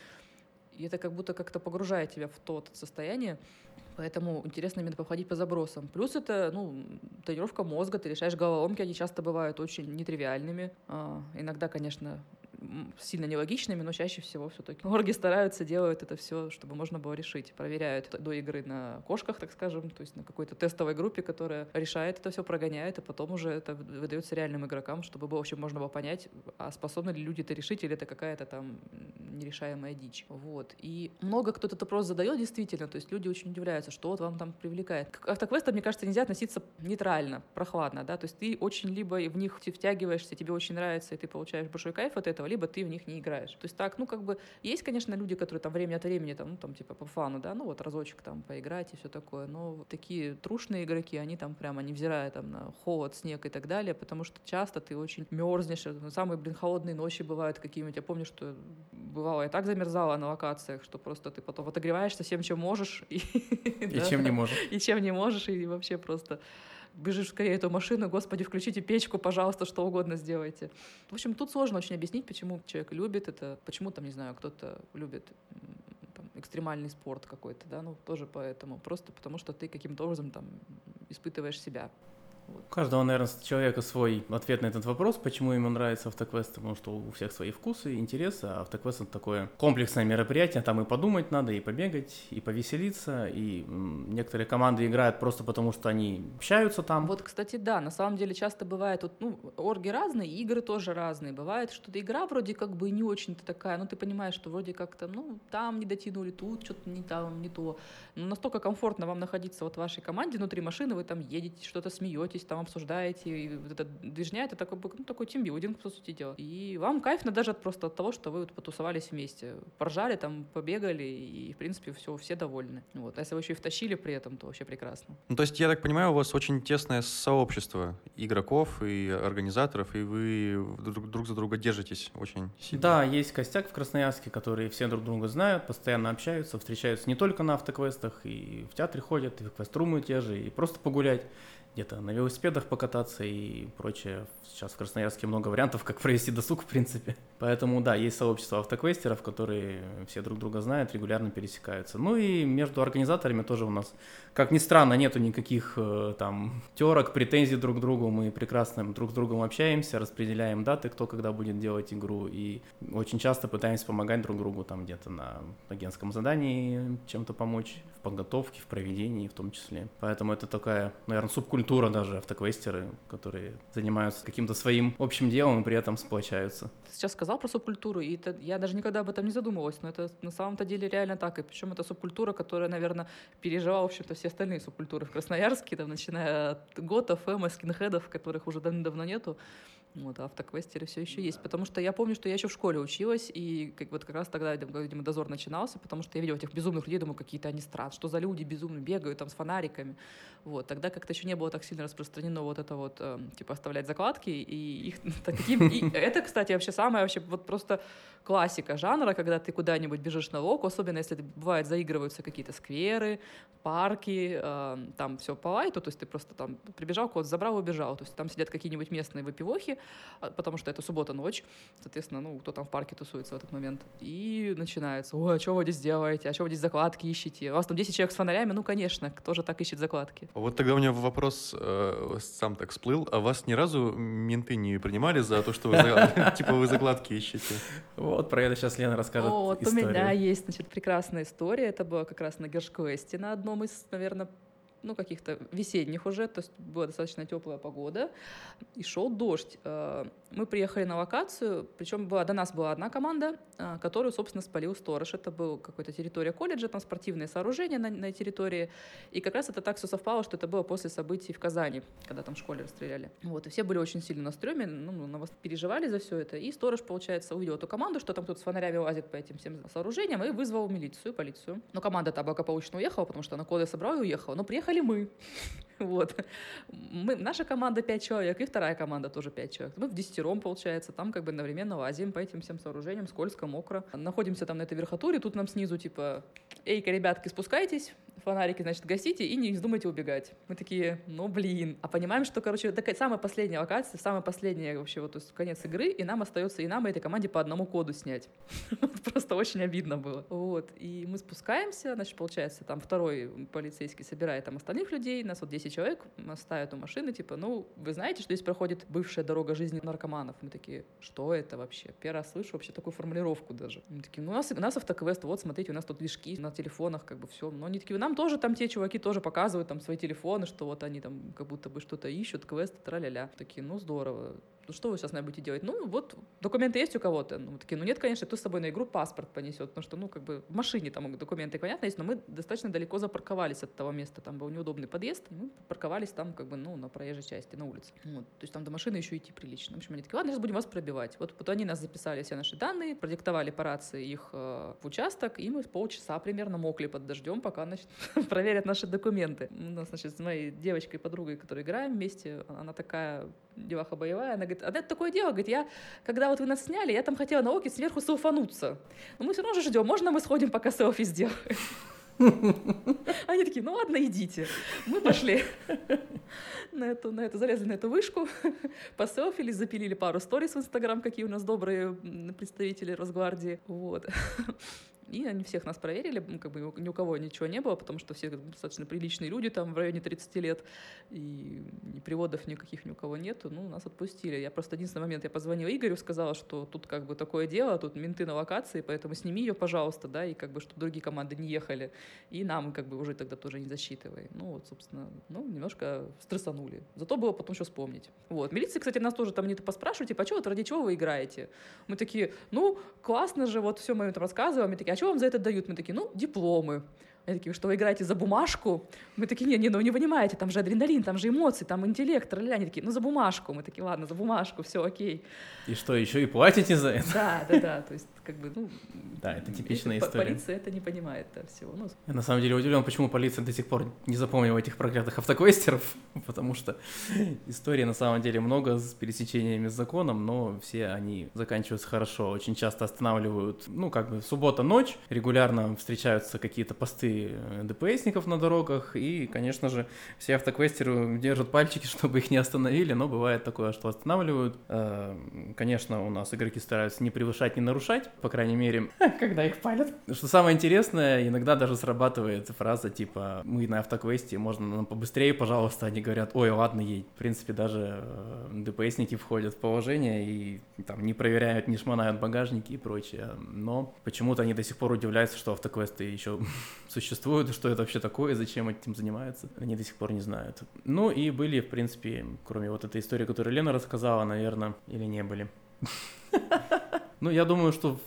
S3: и это как будто как-то погружает тебя в то состояние, Поэтому интересно именно походить по забросам. Плюс это, ну, тренировка мозга, ты решаешь головоломки, они часто бывают очень нетривиальными. А, иногда, конечно, сильно нелогичными, но чаще всего все-таки орги стараются, делают это все, чтобы можно было решить. Проверяют до игры на кошках, так скажем, то есть на какой-то тестовой группе, которая решает это все, прогоняет, и потом уже это выдается реальным игрокам, чтобы было, вообще можно было понять, а способны ли люди это решить, или это какая-то там нерешаемая дичь. Вот. И много кто этот вопрос задает действительно, то есть люди очень удивляются, что вот вам там привлекает. К автоквестам, мне кажется, нельзя относиться нейтрально, прохладно, да, то есть ты очень либо в них втягиваешься, тебе очень нравится, и ты получаешь большой кайф от этого, либо ты в них не играешь. То есть так, ну, как бы, есть, конечно, люди, которые там время от времени, там, ну, там, типа, по фану, да, ну, вот разочек там поиграть и все такое, но такие трушные игроки, они там прямо, невзирая там на холод, снег и так далее, потому что часто ты очень мерзнешь, ну, самые, блин, холодные ночи бывают какие-нибудь, я помню, что бывало, я так замерзала на локациях, что просто ты потом отогреваешься всем, чем можешь.
S1: И, и чем не можешь.
S3: И чем не можешь, и вообще просто бежишь скорее эту машину, господи, включите печку, пожалуйста, что угодно сделайте. В общем, тут сложно очень объяснить, почему человек любит это, почему там, не знаю, кто-то любит там, экстремальный спорт какой-то, да, ну, тоже поэтому, просто потому что ты каким-то образом там испытываешь себя.
S1: У каждого, наверное, человека свой ответ на этот вопрос, почему ему нравится автоквест, потому что у всех свои вкусы, интересы, а автоквест это такое комплексное мероприятие, там и подумать надо, и побегать, и повеселиться, и некоторые команды играют просто потому, что они общаются там.
S3: Вот, кстати, да, на самом деле часто бывает, вот, ну, орги разные, игры тоже разные, бывает, что игра вроде как бы не очень-то такая, ну, ты понимаешь, что вроде как-то, ну, там не дотянули, тут что-то не там, не то, но настолько комфортно вам находиться вот в вашей команде внутри машины, вы там едете, что-то смеетесь, смеетесь, там обсуждаете, и вот эта движня, это такой, ну, такой тимбилдинг, по сути дела. И вам кайфно даже от, просто от того, что вы вот потусовались вместе, поржали, там, побегали, и, в принципе, все, все довольны. Вот. А если вы еще и втащили при этом, то вообще прекрасно.
S2: Ну, то есть, я так понимаю, у вас очень тесное сообщество игроков и организаторов, и вы друг, друг за друга держитесь очень сильно.
S1: Да, есть костяк в Красноярске, которые все друг друга знают, постоянно общаются, встречаются не только на автоквестах, и в театре ходят, и в квест-румы те же, и просто погулять где-то на велосипедах покататься и прочее. Сейчас в Красноярске много вариантов, как провести досуг, в принципе. Поэтому, да, есть сообщество автоквестеров, которые все друг друга знают, регулярно пересекаются. Ну и между организаторами тоже у нас, как ни странно, нету никаких э, там терок, претензий друг к другу. Мы прекрасно друг с другом общаемся, распределяем даты, кто когда будет делать игру. И очень часто пытаемся помогать друг другу там где-то на агентском задании чем-то помочь, в подготовке, в проведении в том числе. Поэтому это такая, наверное, субкультура культура даже автоквестеры, которые занимаются каким-то своим общим делом и при этом сплочаются.
S3: Ты сейчас сказал про субкультуру, и это, я даже никогда об этом не задумывалась, но это на самом-то деле реально так. И причем это субкультура, которая, наверное, переживала, в общем-то, все остальные субкультуры в Красноярске, там, начиная от готов, эмо, скинхедов, которых уже давно нету. Вот, автоквестеры все еще есть. Потому что я помню, что я еще в школе училась, и как, вот как раз тогда, видимо, дозор начинался, потому что я видела этих безумных людей, думаю, какие-то они страны, что за люди безумные, бегают там с фонариками. Вот, тогда как-то еще не было так сильно распространено вот это вот, э, типа, оставлять закладки, и их таким... И это, кстати, вообще самое, вообще, вот просто классика жанра, когда ты куда-нибудь бежишь на локу, особенно если, бывает, заигрываются какие-то скверы, парки, э, там все по лайту, то есть ты просто там прибежал, кот забрал, убежал, то есть там сидят какие-нибудь местные выпивохи, потому что это суббота-ночь, соответственно, ну, кто там в парке тусуется в этот момент, и начинается, ой, а что вы здесь делаете, а что вы здесь закладки ищете, у вас там 10 человек с фонарями, ну, конечно, кто же так ищет закладки?
S2: Вот тогда у меня вопрос э, сам так всплыл, а вас ни разу менты не принимали за то, что вы, типа, вы закладки ищете?
S1: Вот про это сейчас Лена расскажет
S3: Вот, у меня есть, значит, прекрасная история. Это было как раз на Гершквесте на одном из, наверное, ну, каких-то весенних уже, то есть была достаточно теплая погода, и шел дождь. Э, мы приехали на локацию, причем была, до нас была одна команда, э, которую, собственно, спалил сторож. Это был какая-то территория колледжа, там спортивные сооружения на, на территории, и как раз это так все совпало, что это было после событий в Казани, когда там в школе расстреляли. Вот, и все были очень сильно на стреме, ну, на вас переживали за все это, и сторож, получается, увидел эту команду, что там кто-то с фонарями лазит по этим всем сооружениям, и вызвал милицию, полицию. Но команда-то благополучно уехала, потому что она коды собрала и уехала, но приехали мы. Вот. Мы, наша команда 5 человек, и вторая команда тоже 5 человек. Мы в десятером, получается, там как бы одновременно лазим по этим всем сооружениям, скользко, мокро. Находимся там на этой верхотуре, тут нам снизу типа, эй-ка, ребятки, спускайтесь, фонарики, значит, гасите и не вздумайте убегать. Мы такие, ну блин. А понимаем, что, короче, такая самая последняя локация, самая последняя вообще вот то есть конец игры, и нам остается и нам, и этой команде по одному коду снять. Просто очень обидно было. Вот. И мы спускаемся, значит, получается, там второй полицейский собирает там остальных людей, нас вот 10 человек, ставят у машины, типа, ну, вы знаете, что здесь проходит бывшая дорога жизни наркоманов? Мы такие, что это вообще? Первый раз слышу вообще такую формулировку даже. Мы такие, ну, у нас, у нас автоквест, вот, смотрите, у нас тут движки на телефонах, как бы все. Но они такие, нам тоже там те чуваки тоже показывают там свои телефоны, что вот они там как будто бы что-то ищут, квесты, тра-ля-ля. Такие, ну здорово. Ну что вы сейчас, наверное, будете делать? Ну, вот документы есть у кого-то? Ну, такие, ну нет, конечно, кто с собой на игру паспорт понесет, потому что, ну, как бы в машине там документы, понятно, есть, но мы достаточно далеко запарковались от того места, там был неудобный подъезд, мы парковались там, как бы, ну, на проезжей части, на улице. Вот. То есть там до машины еще идти прилично. В общем, они такие, ладно, сейчас будем вас пробивать. Вот, вот они нас записали все наши данные, продиктовали по рации их э, в участок, и мы полчаса примерно мокли под дождем, пока, значит, проверят наши документы. У нас, значит, с моей девочкой, подругой, которой играем вместе, она такая деваха боевая, она говорит, а это такое дело, говорит, я, когда вот вы нас сняли, я там хотела на оке сверху селфануться. Но мы все равно же ждем, можно мы сходим, пока селфи сделаем? Они такие, ну ладно, идите. Мы пошли на эту, на эту, залезли на эту вышку, поселфились, запилили пару сториз в Инстаграм, какие у нас добрые представители Росгвардии. Вот. И они всех нас проверили, как бы ни у кого ничего не было, потому что все достаточно приличные люди, там в районе 30 лет, и приводов никаких ни у кого нету, ну, нас отпустили. Я просто единственный момент, я позвонила Игорю, сказала, что тут как бы такое дело, тут менты на локации, поэтому сними ее, пожалуйста, да, и как бы, чтобы другие команды не ехали, и нам как бы уже тогда тоже не засчитывай. Ну, вот, собственно, ну, немножко стрессанули. Зато было потом что вспомнить. Вот. Милиция, кстати, нас тоже там не поспрашивают, типа, а что, вот ради чего вы играете? Мы такие, ну, классно же, вот все мы им там рассказываем, мы такие, а что вам за это дают? Мы такие, ну, дипломы. Они такие, что вы играете за бумажку? Мы такие, не, не, ну не понимаете, там же адреналин, там же эмоции, там интеллект, тролля. Они такие, ну за бумажку. Мы такие, ладно, за бумажку, все окей.
S1: И что, еще и платите за это?
S3: Да, да, да, то есть как бы, ну...
S1: Да, это типичная история.
S3: Полиция это не понимает да, всего. Ну,
S1: Я на самом деле удивлен, почему полиция до сих пор не запомнила этих проклятых автоквестеров, потому что истории на самом деле много с пересечениями с законом, но все они заканчиваются хорошо. Очень часто останавливают, ну, как бы суббота-ночь, регулярно встречаются какие-то посты э, ДПСников на дорогах, и, конечно же, все автоквестеры держат пальчики, чтобы их не остановили, но бывает такое, что останавливают. Э, конечно, у нас игроки стараются не превышать, не нарушать, по крайней мере, когда их палят. Что самое интересное, иногда даже срабатывает фраза типа «Мы на автоквесте, можно нам побыстрее, пожалуйста». Они говорят «Ой, ладно, едь». В принципе, даже э, ДПСники входят в положение и там не проверяют, не шмонают багажники и прочее. Но почему-то они до сих пор удивляются, что автоквесты еще существуют, что это вообще такое, зачем этим занимаются. Они до сих пор не знают. Ну и были, в принципе, кроме вот этой истории, которую Лена рассказала, наверное, или не были. Ну, я думаю, что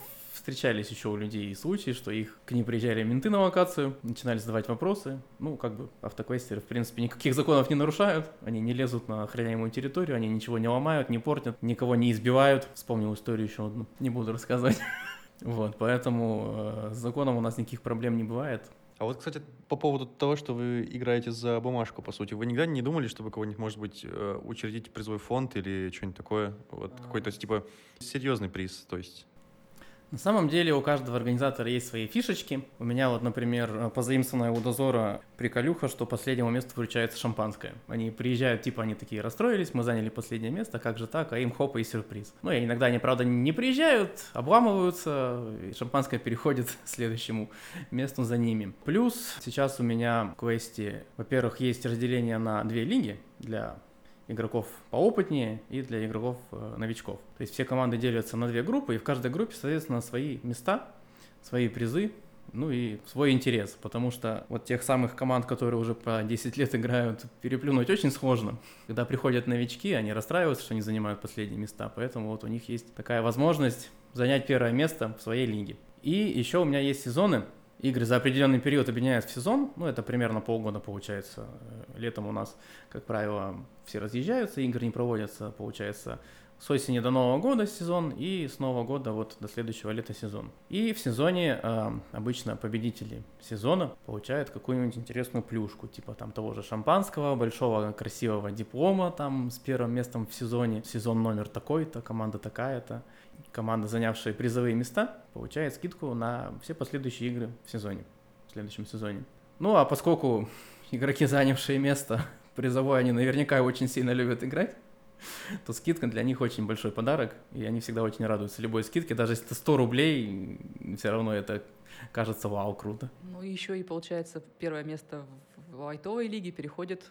S1: встречались еще у людей случаи, что их к ним приезжали менты на локацию, начинали задавать вопросы. Ну, как бы автоквестеры, в принципе, никаких законов не нарушают, они не лезут на охраняемую территорию, они ничего не ломают, не портят, никого не избивают. Вспомнил историю еще одну, не буду рассказывать. Вот, поэтому э, с законом у нас никаких проблем не бывает.
S2: А вот, кстати, по поводу того, что вы играете за бумажку, по сути, вы никогда не думали, чтобы кого-нибудь, может быть, э, учредить призовой фонд или что-нибудь такое? Вот а... какой-то, типа, серьезный приз, то есть?
S1: На самом деле у каждого организатора есть свои фишечки. У меня вот, например, позаимствованная у дозора приколюха, что последнему месту вручается шампанское. Они приезжают, типа они такие расстроились, мы заняли последнее место, как же так, а им хопа и сюрприз. Ну и иногда они, правда, не приезжают, обламываются, и шампанское переходит следующему месту за ними. Плюс сейчас у меня в квесте, во-первых, есть разделение на две лиги для игроков поопытнее и для игроков э. То есть все команды делятся на две группы, и в каждой группе, соответственно, свои места, свои призы, ну и свой интерес, потому что вот тех самых команд, которые уже по 10 лет играют, переплюнуть очень сложно. Когда приходят новички, они расстраиваются, что они занимают последние места, поэтому вот у них есть такая возможность занять первое место в своей лиге. И еще у меня есть сезоны, игры за определенный период объединяются в сезон, ну это примерно полгода получается. Э, летом у нас, как правило, все разъезжаются, игры не проводятся, получается, с осени до Нового года сезон и с Нового года вот до следующего лета сезон. И в сезоне э, обычно победители сезона получают какую-нибудь интересную плюшку, типа там того же шампанского, большого красивого диплома там с первым местом в сезоне, сезон номер такой-то, команда такая-то команда, занявшая призовые места, получает скидку на все последующие игры в сезоне, в следующем сезоне. Ну, а поскольку игроки, занявшие место призовое, они наверняка очень сильно любят играть, то скидка для них очень большой подарок, и они всегда очень радуются любой скидке, даже если это 100 рублей, все равно это кажется вау, круто.
S3: Ну, еще и получается первое место в лайтовой лиге переходит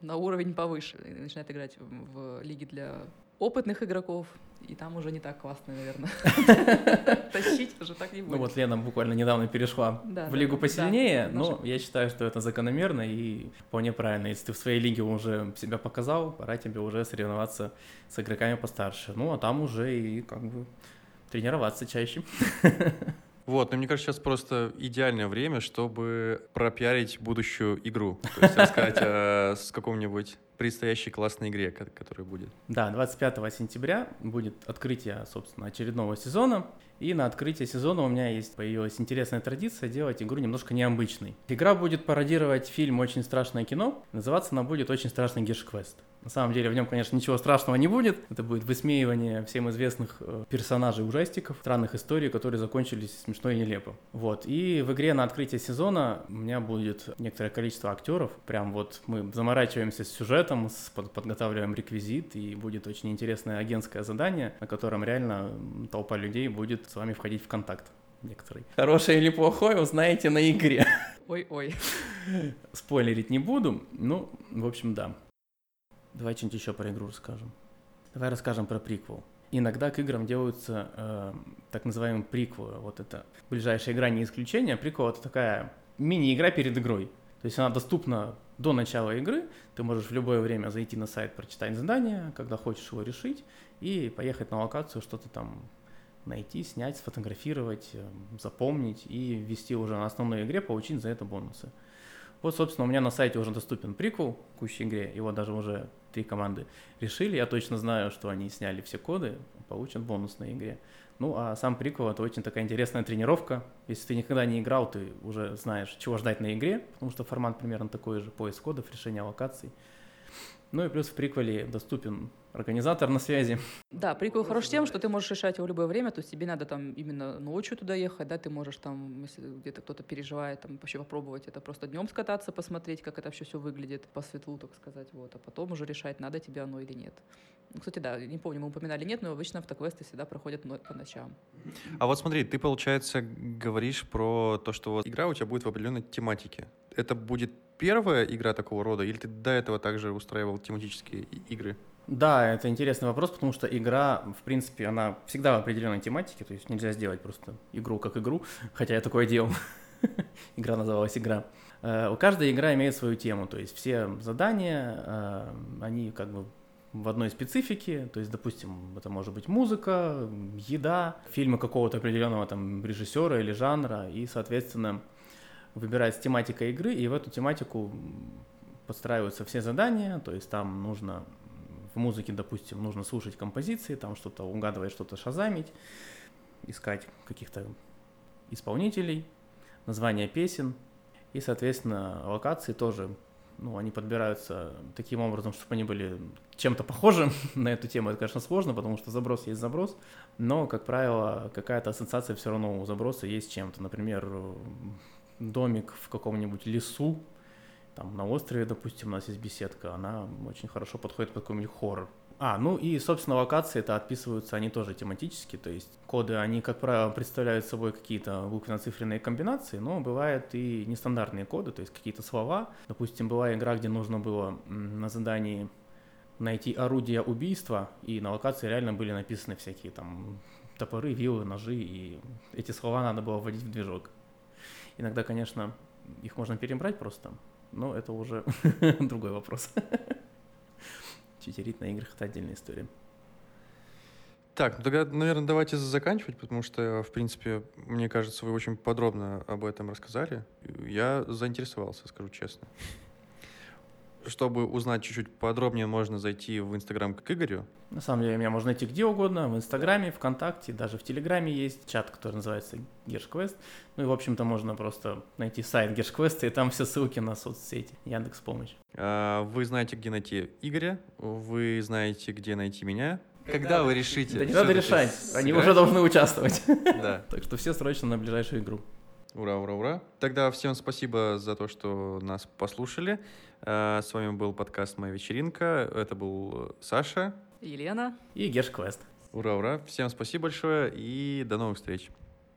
S3: на уровень повыше и начинает играть в лиге для опытных игроков, и там уже не так классно, наверное. Тащить уже так не будет.
S1: Ну вот Лена буквально недавно перешла
S3: Да,
S1: в лигу посильнее,
S3: да,
S1: но я считаю, что это закономерно и вполне правильно. Если ты в своей лиге уже себя показал, пора тебе уже соревноваться с игроками постарше. Ну, а там уже и как бы тренироваться чаще.
S2: Вот, но мне кажется, сейчас просто идеальное время, чтобы пропиарить будущую игру. То есть рассказать о с каком-нибудь предстоящей классной игре, ко- которая будет.
S1: Да, 25 сентября будет открытие, собственно, очередного сезона. И на открытие сезона у меня есть появилась интересная традиция делать игру немножко необычной. Игра будет пародировать фильм «Очень страшное кино». Называться она будет «Очень страшный Геш-квест». На самом деле в нем, конечно, ничего страшного не будет. Это будет высмеивание всем известных э, персонажей ужастиков, странных историй, которые закончились смешно и нелепо. Вот. И в игре на открытие сезона у меня будет некоторое количество актеров. Прям вот мы заморачиваемся с сюжетом, с- под- подготавливаем реквизит, и будет очень интересное агентское задание, на котором реально толпа людей будет с вами входить в контакт некоторый. Хорошее или плохое узнаете на игре.
S3: Ой-ой.
S1: Спойлерить не буду. Ну, в общем, да. Давай что-нибудь еще про игру расскажем. Давай расскажем про приквел. Иногда к играм делаются э, так называемые приквелы. Вот это ближайшая игра не исключение. Приквел это такая мини-игра перед игрой. То есть она доступна до начала игры. Ты можешь в любое время зайти на сайт, прочитать задание, когда хочешь его решить, и поехать на локацию, что-то там найти, снять, сфотографировать, э, запомнить и ввести уже на основной игре, получить за это бонусы. Вот, собственно, у меня на сайте уже доступен приквел к кущей игре, его даже уже три команды решили, я точно знаю, что они сняли все коды, получат бонус на игре. Ну, а сам приквел — это очень такая интересная тренировка. Если ты никогда не играл, ты уже знаешь, чего ждать на игре, потому что формат примерно такой же, поиск кодов, решение локаций. Ну и плюс в приквеле доступен организатор на связи.
S3: Да, прикол хорош тем, что ты можешь решать его в любое время, то есть тебе надо там именно ночью туда ехать, да, ты можешь там, если где-то кто-то переживает, там вообще попробовать это просто днем скататься, посмотреть, как это все все выглядит по светлу, так сказать, вот, а потом уже решать, надо тебе оно или нет. Ну, Кстати, да, не помню, мы упоминали нет, но обычно автоквесты всегда проходят по ночам.
S2: А вот смотри, ты, получается, говоришь про то, что вот игра у тебя будет в определенной тематике. Это будет первая игра такого рода, или ты до этого также устраивал тематические игры?
S1: Да, это интересный вопрос, потому что игра, в принципе, она всегда в определенной тематике, то есть нельзя сделать просто игру как игру, хотя я такое делал. Игра называлась «Игра». Э, У каждой игра имеет свою тему, то есть все задания, э, они как бы в одной специфике, то есть, допустим, это может быть музыка, еда, фильмы какого-то определенного там режиссера или жанра, и, соответственно, выбирается тематика игры, и в эту тематику подстраиваются все задания, то есть там нужно в музыке, допустим, нужно слушать композиции, там что-то угадывать, что-то шазамить, искать каких-то исполнителей, названия песен, и, соответственно, локации тоже, ну, они подбираются таким образом, чтобы они были чем-то похожи на эту тему. Это, конечно, сложно, потому что заброс есть заброс, но, как правило, какая-то ассоциация все равно у заброса есть чем-то. Например, домик в каком-нибудь лесу, там на острове, допустим, у нас есть беседка, она очень хорошо подходит под какой-нибудь хоррор. А, ну и, собственно, локации это отписываются, они тоже тематически, то есть коды, они, как правило, представляют собой какие-то буквенно-цифренные комбинации, но бывают и нестандартные коды, то есть какие-то слова. Допустим, была игра, где нужно было на задании найти орудие убийства, и на локации реально были написаны всякие там топоры, вилы, ножи, и эти слова надо было вводить в движок. Иногда, конечно, их можно перебрать просто, но это уже другой вопрос. Читерить на играх — это отдельная история.
S2: Так, ну тогда, наверное, давайте заканчивать, потому что, в принципе, мне кажется, вы очень подробно об этом рассказали. Я заинтересовался, скажу честно. Чтобы узнать чуть-чуть подробнее, можно зайти в Инстаграм к Игорю.
S1: На самом деле, меня можно найти где угодно, в Инстаграме, ВКонтакте, даже в Телеграме есть чат, который называется Гершквест. Ну и, в общем-то, можно просто найти сайт Гершквеста, и там все ссылки на соцсети, Яндекс Помощь.
S2: А, Вы знаете, где найти Игоря, вы знаете, где найти меня. Когда вы решите?
S1: Да не надо решать, они
S2: сыграть?
S1: уже должны участвовать.
S2: Да.
S1: Так что все срочно на ближайшую игру.
S2: Ура, ура, ура. Тогда всем спасибо за то, что нас послушали. А, С вами был подкаст «Моя вечеринка». Это был Саша.
S3: Елена.
S1: И Гершквест.
S2: Ура, ура. Всем спасибо большое и до новых встреч.